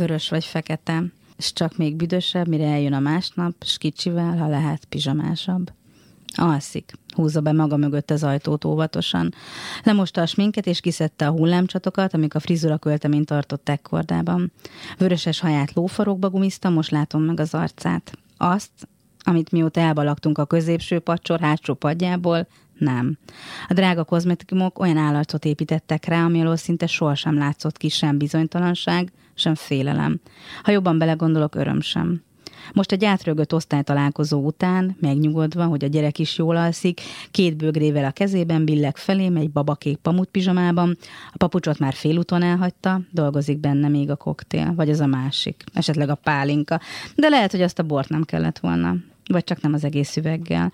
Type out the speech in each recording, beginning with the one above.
vörös vagy fekete, és csak még büdösebb, mire eljön a másnap, s kicsivel, ha lehet, pizsamásabb. Alszik. Húzza be maga mögött az ajtót óvatosan. Lemosta a sminket, és kiszedte a hullámcsatokat, amik a frizura költeményt tartott ekkordában. Vöröses haját lófarokba gumizta, most látom meg az arcát. Azt, amit mióta elbalagtunk a középső pacsor hátsó padjából, nem. A drága kozmetikumok olyan állarcot építettek rá, ami alól szinte sohasem látszott ki sem bizonytalanság, sem félelem. Ha jobban belegondolok, öröm sem. Most egy átrögött osztálytalálkozó után, megnyugodva, hogy a gyerek is jól alszik, két bőgrével a kezében billeg felé, egy babakék pamut pizsamában, a papucsot már félúton elhagyta, dolgozik benne még a koktél, vagy az a másik, esetleg a pálinka, de lehet, hogy azt a bort nem kellett volna, vagy csak nem az egész üveggel.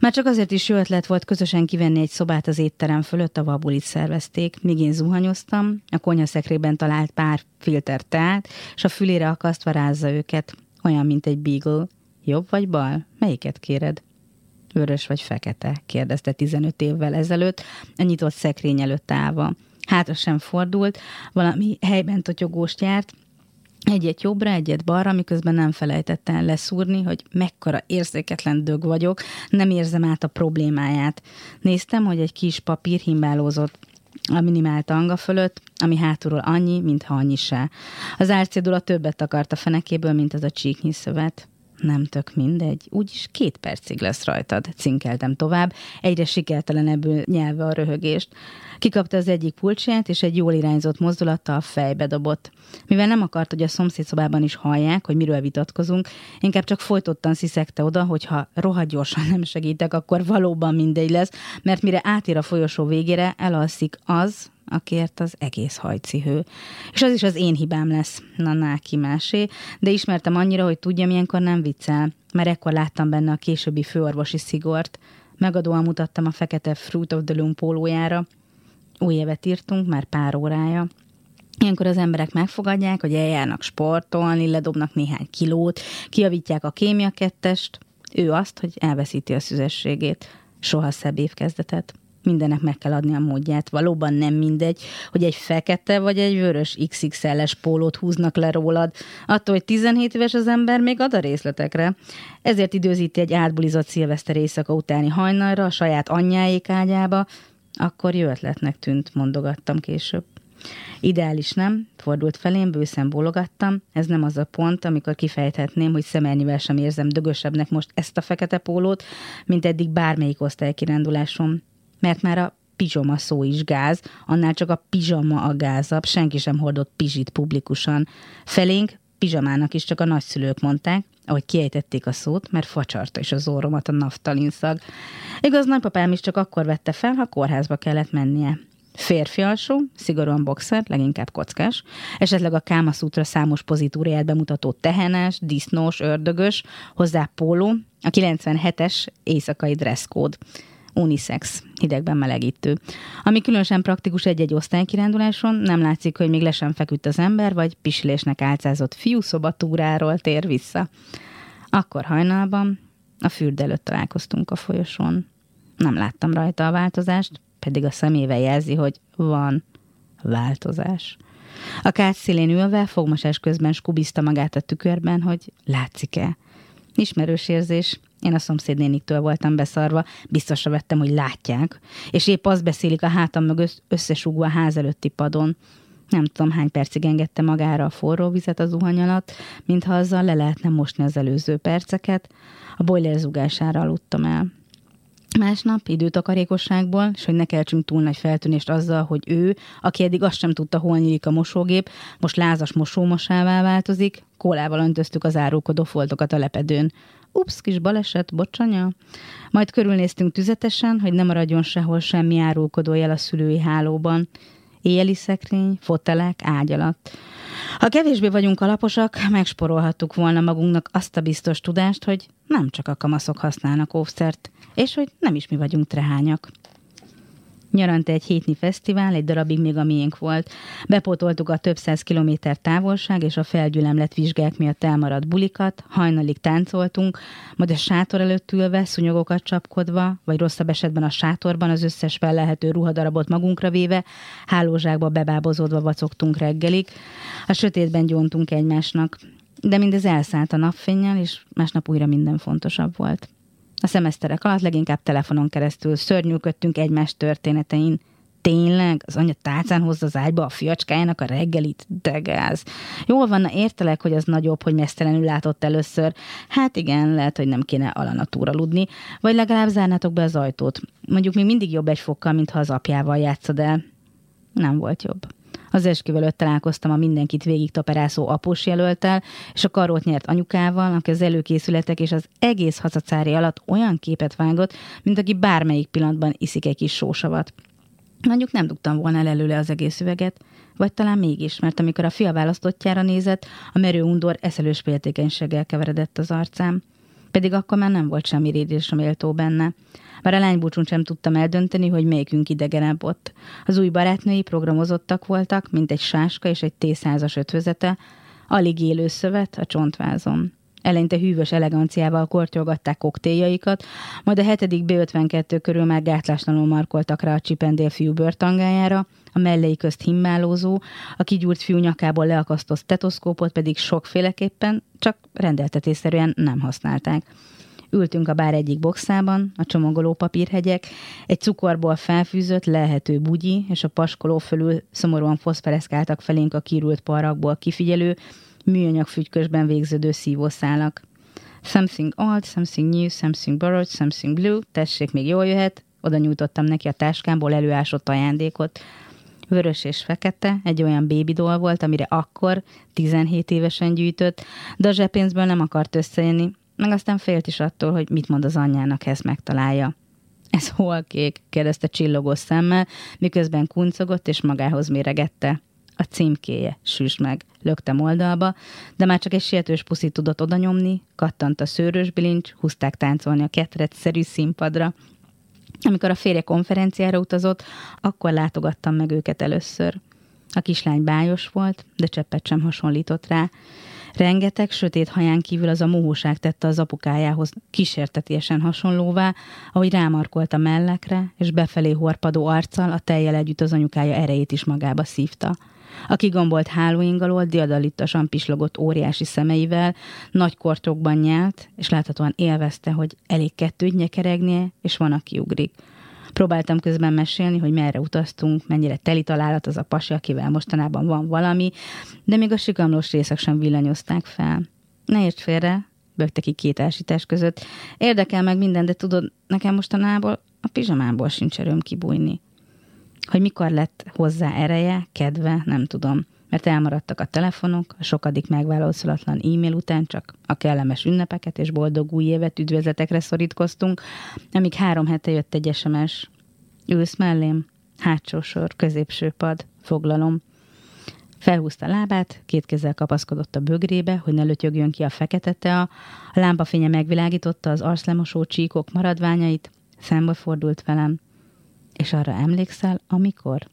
Már csak azért is jó ötlet volt közösen kivenni egy szobát az étterem fölött, a bulit szervezték, míg én zuhanyoztam, a konyhaszekrében talált pár filter teát, és a fülére akasztva rázza őket, olyan, mint egy beagle. Jobb vagy bal? Melyiket kéred? Vörös vagy fekete? kérdezte 15 évvel ezelőtt, a nyitott szekrény előtt állva. Hátra sem fordult, valami helyben totyogóst járt, egyet jobbra, egyet balra, miközben nem felejtette el leszúrni, hogy mekkora érzéketlen dög vagyok, nem érzem át a problémáját. Néztem, hogy egy kis papír himbálózott a minimál tanga fölött, ami hátulról annyi, mintha annyi se. Az árcédula többet akart a fenekéből, mint az a csíknyi szövet. Nem tök mindegy, úgyis két percig lesz rajtad, cinkeltem tovább, egyre sikertelenebbül nyelve a röhögést. Kikapta az egyik pulcsját, és egy jól irányzott mozdulattal fejbe dobott. Mivel nem akart, hogy a szomszédszobában is hallják, hogy miről vitatkozunk, inkább csak folytottan sziszegte oda, hogy ha rohadt gyorsan nem segítek, akkor valóban mindegy lesz, mert mire átér a folyosó végére, elalszik az, akiért az egész hajcihő. És az is az én hibám lesz, na náki másé, de ismertem annyira, hogy tudja, milyenkor nem viccel, mert ekkor láttam benne a későbbi főorvosi szigort. Megadóan mutattam a fekete Fruit of the Loom pólójára. Új évet írtunk, már pár órája. Ilyenkor az emberek megfogadják, hogy eljárnak sportolni, ledobnak néhány kilót, kiavítják a kémia kettest, ő azt, hogy elveszíti a szüzességét. Soha szebb évkezdetet mindennek meg kell adni a módját. Valóban nem mindegy, hogy egy fekete vagy egy vörös XXL-es pólót húznak le rólad. Attól, hogy 17 éves az ember, még ad a részletekre. Ezért időzíti egy átbulizott szilveszter éjszaka utáni hajnalra a saját anyjáék ágyába, akkor jó ötletnek tűnt, mondogattam később. Ideális nem, fordult felém, bőszen bólogattam, ez nem az a pont, amikor kifejthetném, hogy szemelnyivel sem érzem dögösebbnek most ezt a fekete pólót, mint eddig bármelyik osztálykirándulásom mert már a pizsoma szó is gáz, annál csak a pizsama a gázabb, senki sem hordott pizsit publikusan. Felénk pizsamának is csak a nagyszülők mondták, ahogy kiejtették a szót, mert facsarta is az orromat a naftalin szag. Igaz, nagypapám is csak akkor vette fel, ha kórházba kellett mennie. Férfi alsó, szigorúan boxer, leginkább kockás, esetleg a Kámaszútra számos pozitúriát bemutató tehenes, disznós, ördögös, hozzá póló, a 97-es éjszakai dresszkód unisex, hidegben melegítő. Ami különösen praktikus egy-egy osztálykiránduláson, nem látszik, hogy még le sem feküdt az ember, vagy pisilésnek álcázott fiúszobatúráról tér vissza. Akkor hajnalban a fürd előtt találkoztunk a folyosón. Nem láttam rajta a változást, pedig a szemével jelzi, hogy van változás. A kárt szélén ülve fogmosás közben skubizta magát a tükörben, hogy látszik-e. Ismerős érzés, én a szomszédnéniktől voltam beszarva, biztosra vettem, hogy látják, és épp azt beszélik a hátam mögött összesúgva a ház előtti padon. Nem tudom, hány percig engedte magára a forró vizet az zuhany alatt, mintha azzal le lehetne mosni az előző perceket. A boiler zugására aludtam el. Másnap időtakarékosságból, és hogy ne keltsünk túl nagy feltűnést azzal, hogy ő, aki eddig azt sem tudta, hol nyílik a mosógép, most lázas mosómosává változik, kólával öntöztük az árulkodó foltokat a lepedőn. Ups, kis baleset, bocsanya. Majd körülnéztünk tüzetesen, hogy ne maradjon sehol semmi árulkodó jel a szülői hálóban. Éjjeli szekrény, fotelek, ágy alatt. Ha kevésbé vagyunk alaposak, megsporolhattuk volna magunknak azt a biztos tudást, hogy nem csak a kamaszok használnak óvszert, és hogy nem is mi vagyunk trehányak. Nyaranta egy hétnyi fesztivál, egy darabig még a miénk volt. Bepótoltuk a több száz kilométer távolság és a felgyülemlett vizsgák miatt elmaradt bulikat, hajnalig táncoltunk, majd a sátor előtt ülve, szunyogokat csapkodva, vagy rosszabb esetben a sátorban az összes fellehető ruhadarabot magunkra véve, hálózsákba bebábozódva vacogtunk reggelig. A sötétben gyóntunk egymásnak, de mindez elszállt a napfényel, és másnap újra minden fontosabb volt. A szemeszterek alatt leginkább telefonon keresztül szörnyűködtünk egymás történetein. Tényleg? Az anya tálcán hozza az ágyba a fiacskájának a reggelit? De gáz. Jól van, na értelek, hogy az nagyobb, hogy mesztelenül látott először. Hát igen, lehet, hogy nem kéne alanatúra ludni. Vagy legalább zárnátok be az ajtót. Mondjuk még mindig jobb egy fokkal, mintha az apjával játszod el. Nem volt jobb. Az esküvő előtt találkoztam a mindenkit végig taperászó após jelöltel, és a karót nyert anyukával, aki az előkészületek és az egész hacacári alatt olyan képet vágott, mint aki bármelyik pillanatban iszik egy kis sósavat. Mondjuk nem dugtam volna el előle az egész üveget, vagy talán mégis, mert amikor a fia választottjára nézett, a merő undor eszelős féltékenységgel keveredett az arcám. Pedig akkor már nem volt semmi rédés méltó benne. Már a lánybúcsún sem tudtam eldönteni, hogy melyikünk idegenebb ott. Az új barátnői programozottak voltak, mint egy sáska és egy T100-as ötvözete, alig élő szövet a csontvázon. Eleinte hűvös eleganciával kortyolgatták koktéljaikat, majd a hetedik B52 körül már gátláslanul markoltak rá a csipendél fiú bőrtangájára, a mellei közt himmálózó, a kigyúrt fiú nyakából leakasztott stetoszkópot pedig sokféleképpen, csak rendeltetésszerűen nem használták. Ültünk a bár egyik boxában, a csomagoló papírhegyek, egy cukorból felfűzött, lehető bugyi, és a paskoló fölül szomorúan foszpereszkáltak felénk a kirült parrakból kifigyelő, műanyag fügykösben végződő szívószálak. Something old, something new, something borrowed, something blue, tessék, még jól jöhet, oda nyújtottam neki a táskámból előásott ajándékot. Vörös és fekete, egy olyan doll volt, amire akkor, 17 évesen gyűjtött, de a zsepénzből nem akart összejönni, meg aztán félt is attól, hogy mit mond az anyjának, ha ezt megtalálja. Ez hol kék? kérdezte csillogó szemmel, miközben kuncogott és magához méregette. A címkéje, süs meg, löktem oldalba, de már csak egy sietős puszit tudott oda nyomni, kattant a szőrös bilincs, húzták táncolni a ketrecszerű színpadra. Amikor a férje konferenciára utazott, akkor látogattam meg őket először. A kislány bájos volt, de cseppet sem hasonlított rá. Rengeteg sötét haján kívül az a mohóság tette az apukájához kísértetiesen hasonlóvá, ahogy rámarkolt a mellekre, és befelé horpadó arccal a teljel együtt az anyukája erejét is magába szívta. A kigombolt hálóing alól diadalittasan pislogott óriási szemeivel, nagy kortokban nyelt, és láthatóan élvezte, hogy elég kettőt nyekeregnie, és van, aki ugrik. Próbáltam közben mesélni, hogy merre utaztunk, mennyire teli találat az a pasi, akivel mostanában van valami, de még a sikamlós részek sem villanyozták fel. Ne érts félre, bögte ki két ásítás között. Érdekel meg minden, de tudod, nekem mostanából a pizsamából sincs erőm kibújni. Hogy mikor lett hozzá ereje, kedve, nem tudom mert elmaradtak a telefonok, a sokadik megválaszolatlan e-mail után csak a kellemes ünnepeket és boldog új évet üdvözletekre szorítkoztunk, amíg három hete jött egy SMS. Ülsz mellém? Hátsó sor, középső pad, foglalom. Felhúzta lábát, két kézzel kapaszkodott a bögrébe, hogy ne lötyögjön ki a fekete tea, a lámpafénye megvilágította az arszlemosó csíkok maradványait, szembe fordult velem. És arra emlékszel, amikor?